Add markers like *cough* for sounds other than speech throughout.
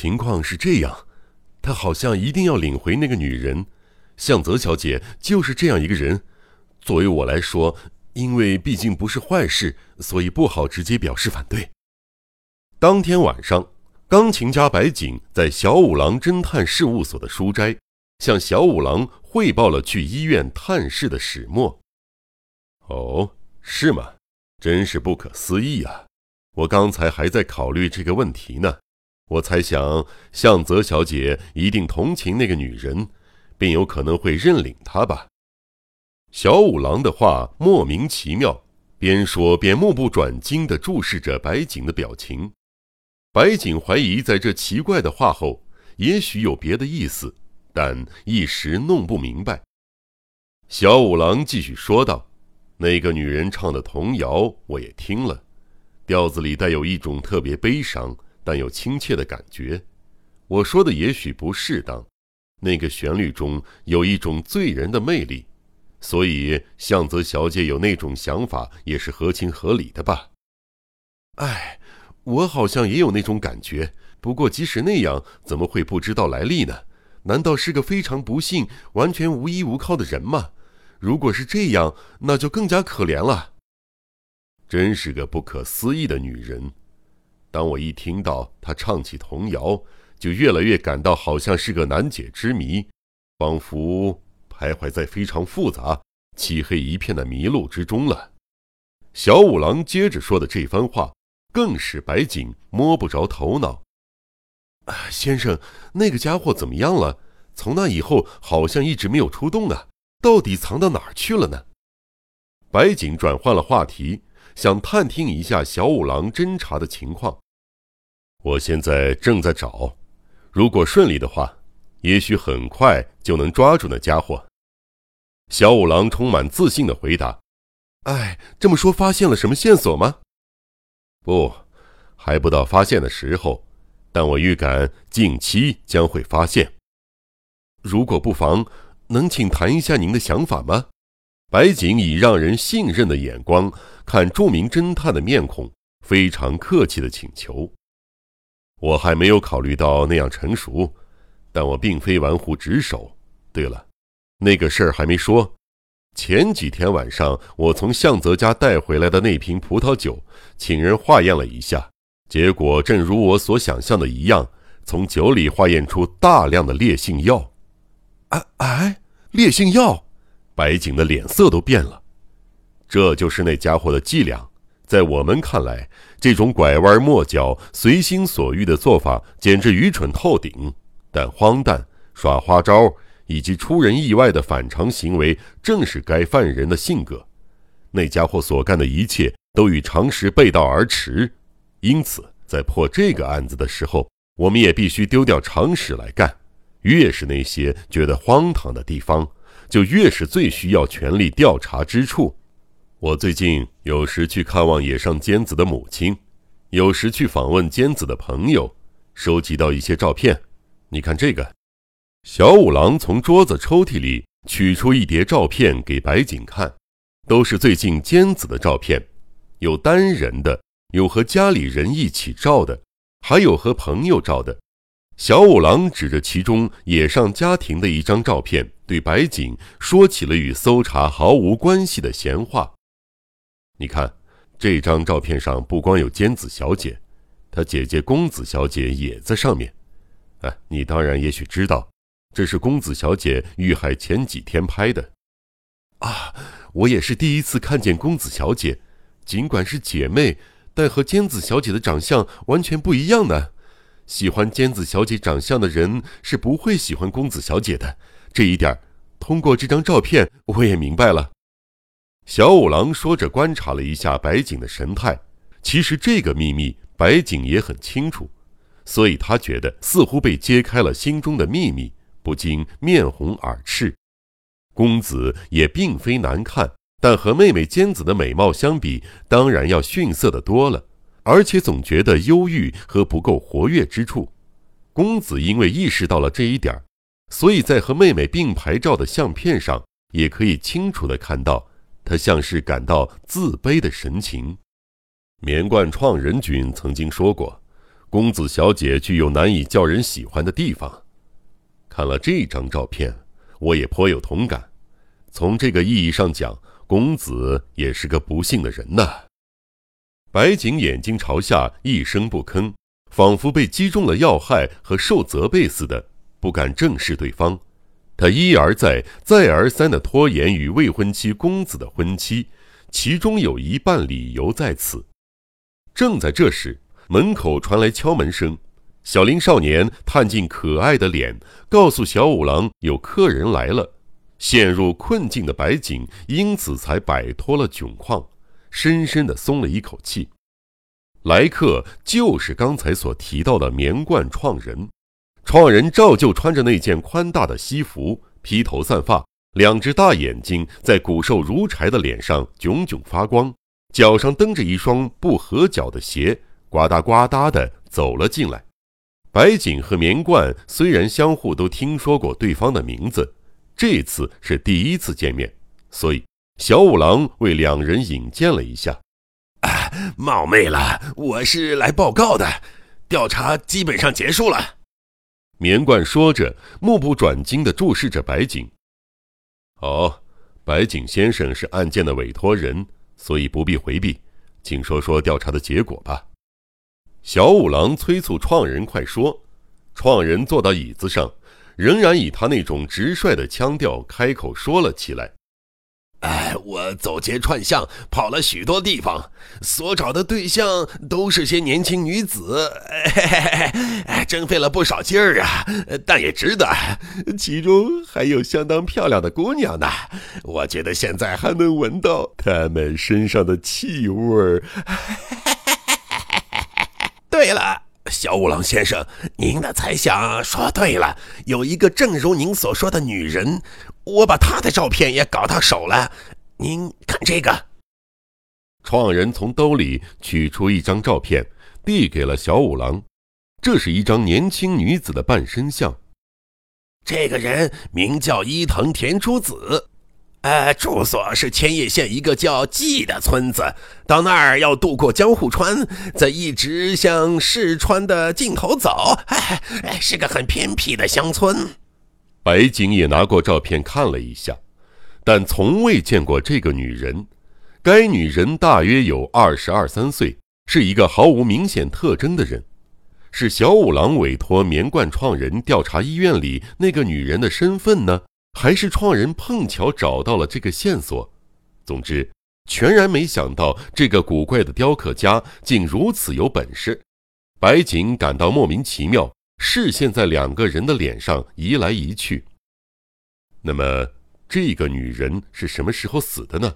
情况是这样，他好像一定要领回那个女人。向泽小姐就是这样一个人。作为我来说，因为毕竟不是坏事，所以不好直接表示反对。当天晚上，钢琴家白井在小五郎侦探事务所的书斋，向小五郎汇报了去医院探视的始末。哦，是吗？真是不可思议啊！我刚才还在考虑这个问题呢。我猜想，向泽小姐一定同情那个女人，并有可能会认领她吧。小五郎的话莫名其妙，边说边目不转睛地注视着白景的表情。白景怀疑，在这奇怪的话后，也许有别的意思，但一时弄不明白。小五郎继续说道：“那个女人唱的童谣，我也听了，调子里带有一种特别悲伤但又亲切的感觉。我说的也许不适当，那个旋律中有一种醉人的魅力，所以向泽小姐有那种想法也是合情合理的吧？”哎。我好像也有那种感觉，不过即使那样，怎么会不知道来历呢？难道是个非常不幸、完全无依无靠的人吗？如果是这样，那就更加可怜了。真是个不可思议的女人。当我一听到他唱起童谣，就越来越感到好像是个难解之谜，仿佛徘徊在非常复杂、漆黑一片的迷路之中了。小五郎接着说的这番话。更使白景摸不着头脑。先生，那个家伙怎么样了？从那以后好像一直没有出动啊，到底藏到哪儿去了呢？白景转换了话题，想探听一下小五郎侦查的情况。我现在正在找，如果顺利的话，也许很快就能抓住那家伙。小五郎充满自信的回答：“哎，这么说，发现了什么线索吗？”不，还不到发现的时候，但我预感近期将会发现。如果不妨，能请谈一下您的想法吗？白景以让人信任的眼光看著名侦探的面孔，非常客气的请求。我还没有考虑到那样成熟，但我并非玩忽职守。对了，那个事儿还没说。前几天晚上，我从向泽家带回来的那瓶葡萄酒，请人化验了一下，结果正如我所想象的一样，从酒里化验出大量的烈性药。哎哎，烈性药！白景的脸色都变了。这就是那家伙的伎俩。在我们看来，这种拐弯抹角、随心所欲的做法简直愚蠢透顶，但荒诞、耍花招。以及出人意外的反常行为，正是该犯人的性格。那家伙所干的一切都与常识背道而驰，因此在破这个案子的时候，我们也必须丢掉常识来干。越是那些觉得荒唐的地方，就越是最需要全力调查之处。我最近有时去看望野上坚子的母亲，有时去访问坚子的朋友，收集到一些照片。你看这个。小五郎从桌子抽屉里取出一叠照片给白景看，都是最近坚子的照片，有单人的，有和家里人一起照的，还有和朋友照的。小五郎指着其中野上家庭的一张照片，对白景说起了与搜查毫无关系的闲话。你看，这张照片上不光有尖子小姐，她姐姐公子小姐也在上面。哎，你当然也许知道。这是公子小姐遇害前几天拍的，啊，我也是第一次看见公子小姐，尽管是姐妹，但和尖子小姐的长相完全不一样呢。喜欢尖子小姐长相的人是不会喜欢公子小姐的，这一点通过这张照片我也明白了。小五郎说着，观察了一下白景的神态，其实这个秘密白景也很清楚，所以他觉得似乎被揭开了心中的秘密。不禁面红耳赤，公子也并非难看，但和妹妹尖子的美貌相比，当然要逊色的多了，而且总觉得忧郁和不够活跃之处。公子因为意识到了这一点，所以在和妹妹并排照的相片上，也可以清楚的看到他像是感到自卑的神情。棉冠创人君曾经说过，公子小姐具有难以叫人喜欢的地方。看了这张照片，我也颇有同感。从这个意义上讲，公子也是个不幸的人呐。白景眼睛朝下，一声不吭，仿佛被击中了要害和受责备似的，不敢正视对方。他一而再、再而三的拖延与未婚妻公子的婚期，其中有一半理由在此。正在这时，门口传来敲门声。小林少年探进可爱的脸，告诉小五郎有客人来了。陷入困境的白景因此才摆脱了窘况，深深的松了一口气。来客就是刚才所提到的棉冠创人。创人照旧穿着那件宽大的西服，披头散发，两只大眼睛在骨瘦如柴的脸上炯炯发光，脚上蹬着一双不合脚的鞋，呱嗒呱嗒的走了进来。白景和棉冠虽然相互都听说过对方的名字，这次是第一次见面，所以小五郎为两人引荐了一下。啊，冒昧了，我是来报告的，调查基本上结束了。棉贯说着，目不转睛地注视着白景。哦，白景先生是案件的委托人，所以不必回避，请说说调查的结果吧。小五郎催促创人快说，创人坐到椅子上，仍然以他那种直率的腔调开口说了起来：“哎，我走街串巷，跑了许多地方，所找的对象都是些年轻女子，*laughs* 哎，真费了不少劲儿啊，但也值得。其中还有相当漂亮的姑娘呢，我觉得现在还能闻到她们身上的气味儿。*laughs* ”对了，小五郎先生，您的猜想说对了，有一个正如您所说的女人，我把他的照片也搞到手了。您看这个。创人从兜里取出一张照片，递给了小五郎。这是一张年轻女子的半身像。这个人名叫伊藤田初子。呃，住所是千叶县一个叫纪的村子，到那儿要渡过江户川，再一直向市川的尽头走。哎，是个很偏僻的乡村。白景也拿过照片看了一下，但从未见过这个女人。该女人大约有二十二三岁，是一个毫无明显特征的人。是小五郎委托棉冠创人调查医院里那个女人的身份呢？还是创人碰巧找到了这个线索，总之，全然没想到这个古怪的雕刻家竟如此有本事。白景感到莫名其妙，视线在两个人的脸上移来移去。那么，这个女人是什么时候死的呢？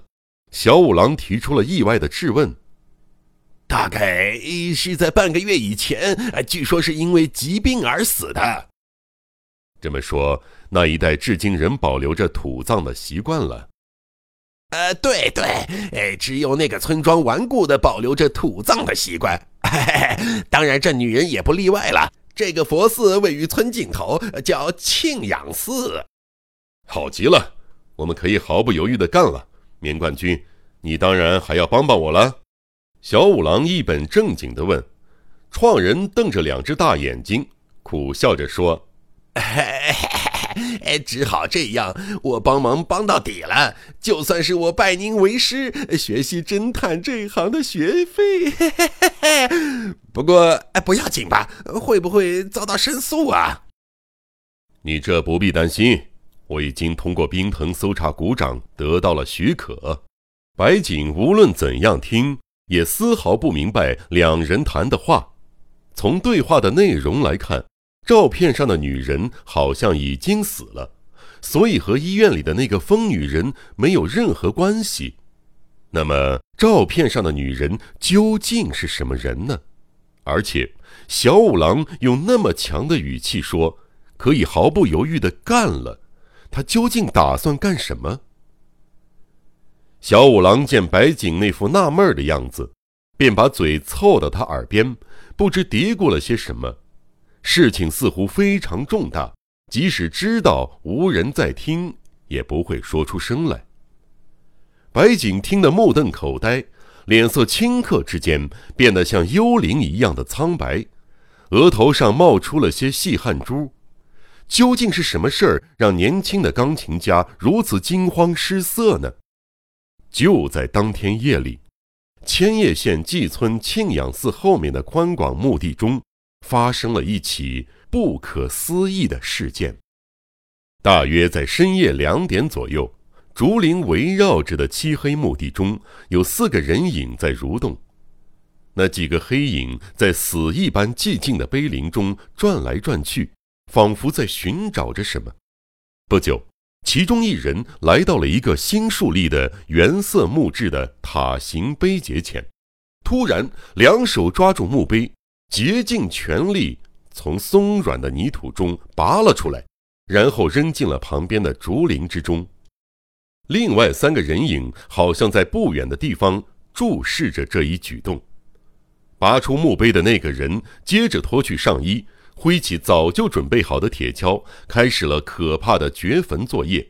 小五郎提出了意外的质问。大概是在半个月以前，据说是因为疾病而死的。这么说。那一带至今仍保留着土葬的习惯了。呃，对对，哎，只有那个村庄顽固的保留着土葬的习惯。嘿 *laughs* 嘿当然，这女人也不例外了。这个佛寺位于村尽头，叫庆养寺。好极了，我们可以毫不犹豫的干了。棉冠军，你当然还要帮帮我了。小五郎一本正经的问。创人瞪着两只大眼睛，苦笑着说。嘿嘿嘿哎，只好这样，我帮忙帮到底了。就算是我拜您为师，学习侦探这一行的学费。嘿嘿嘿不过，哎，不要紧吧？会不会遭到申诉啊？你这不必担心，我已经通过冰藤搜查股长得到了许可。白景无论怎样听，也丝毫不明白两人谈的话。从对话的内容来看。照片上的女人好像已经死了，所以和医院里的那个疯女人没有任何关系。那么，照片上的女人究竟是什么人呢？而且，小五郎用那么强的语气说，可以毫不犹豫的干了，他究竟打算干什么？小五郎见白景那副纳闷的样子，便把嘴凑到他耳边，不知嘀咕了些什么。事情似乎非常重大，即使知道无人在听，也不会说出声来。白景听得目瞪口呆，脸色顷刻之间变得像幽灵一样的苍白。额头上冒出了些细汗珠。究竟是什么事儿让年轻的钢琴家如此惊慌失色呢？就在当天夜里，千叶县纪村庆养寺后面的宽广墓地中，发生了一起不可思议的事件。大约在深夜两点左右，竹林围绕着的漆黑墓地中，有四个人影在蠕动。那几个黑影在死一般寂静的碑林中转来转去。仿佛在寻找着什么。不久，其中一人来到了一个新树立的原色木质的塔形碑碣前，突然两手抓住墓碑，竭尽全力从松软的泥土中拔了出来，然后扔进了旁边的竹林之中。另外三个人影好像在不远的地方注视着这一举动。拔出墓碑的那个人接着脱去上衣。挥起早就准备好的铁锹，开始了可怕的掘坟作业。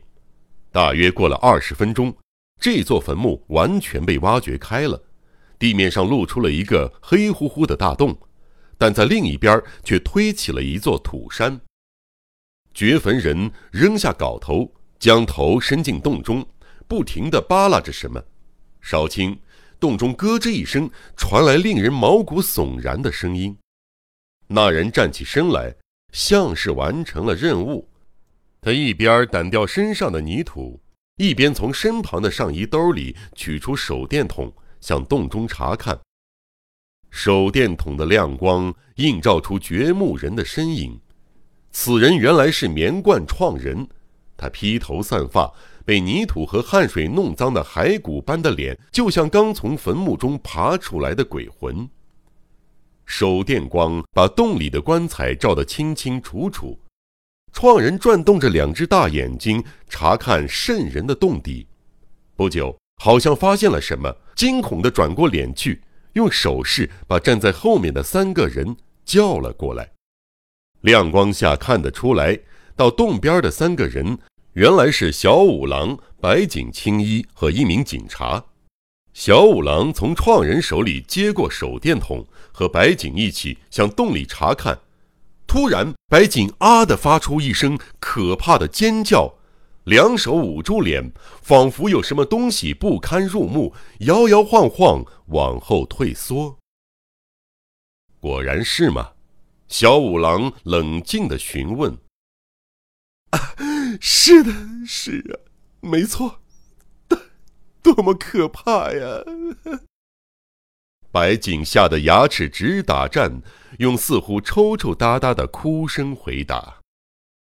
大约过了二十分钟，这座坟墓完全被挖掘开了，地面上露出了一个黑乎乎的大洞，但在另一边却推起了一座土山。掘坟人扔下镐头，将头伸进洞中，不停地扒拉着什么。少顷，洞中咯吱一声，传来令人毛骨悚然的声音。那人站起身来，像是完成了任务。他一边掸掉身上的泥土，一边从身旁的上衣兜里取出手电筒，向洞中查看。手电筒的亮光映照出掘墓人的身影。此人原来是棉冠创人，他披头散发，被泥土和汗水弄脏的骸骨般的脸，就像刚从坟墓中爬出来的鬼魂。手电光把洞里的棺材照得清清楚楚。创人转动着两只大眼睛，查看渗人的洞底。不久，好像发现了什么，惊恐地转过脸去，用手势把站在后面的三个人叫了过来。亮光下看得出来，到洞边的三个人原来是小五郎、白井青衣和一名警察。小五郎从创人手里接过手电筒，和白井一起向洞里查看。突然，白井啊的发出一声可怕的尖叫，两手捂住脸，仿佛有什么东西不堪入目，摇摇晃晃往后退缩。果然是吗？小五郎冷静地询问。是的，是啊，没错。多么可怕呀！白景吓得牙齿直打颤，用似乎抽抽搭搭的哭声回答。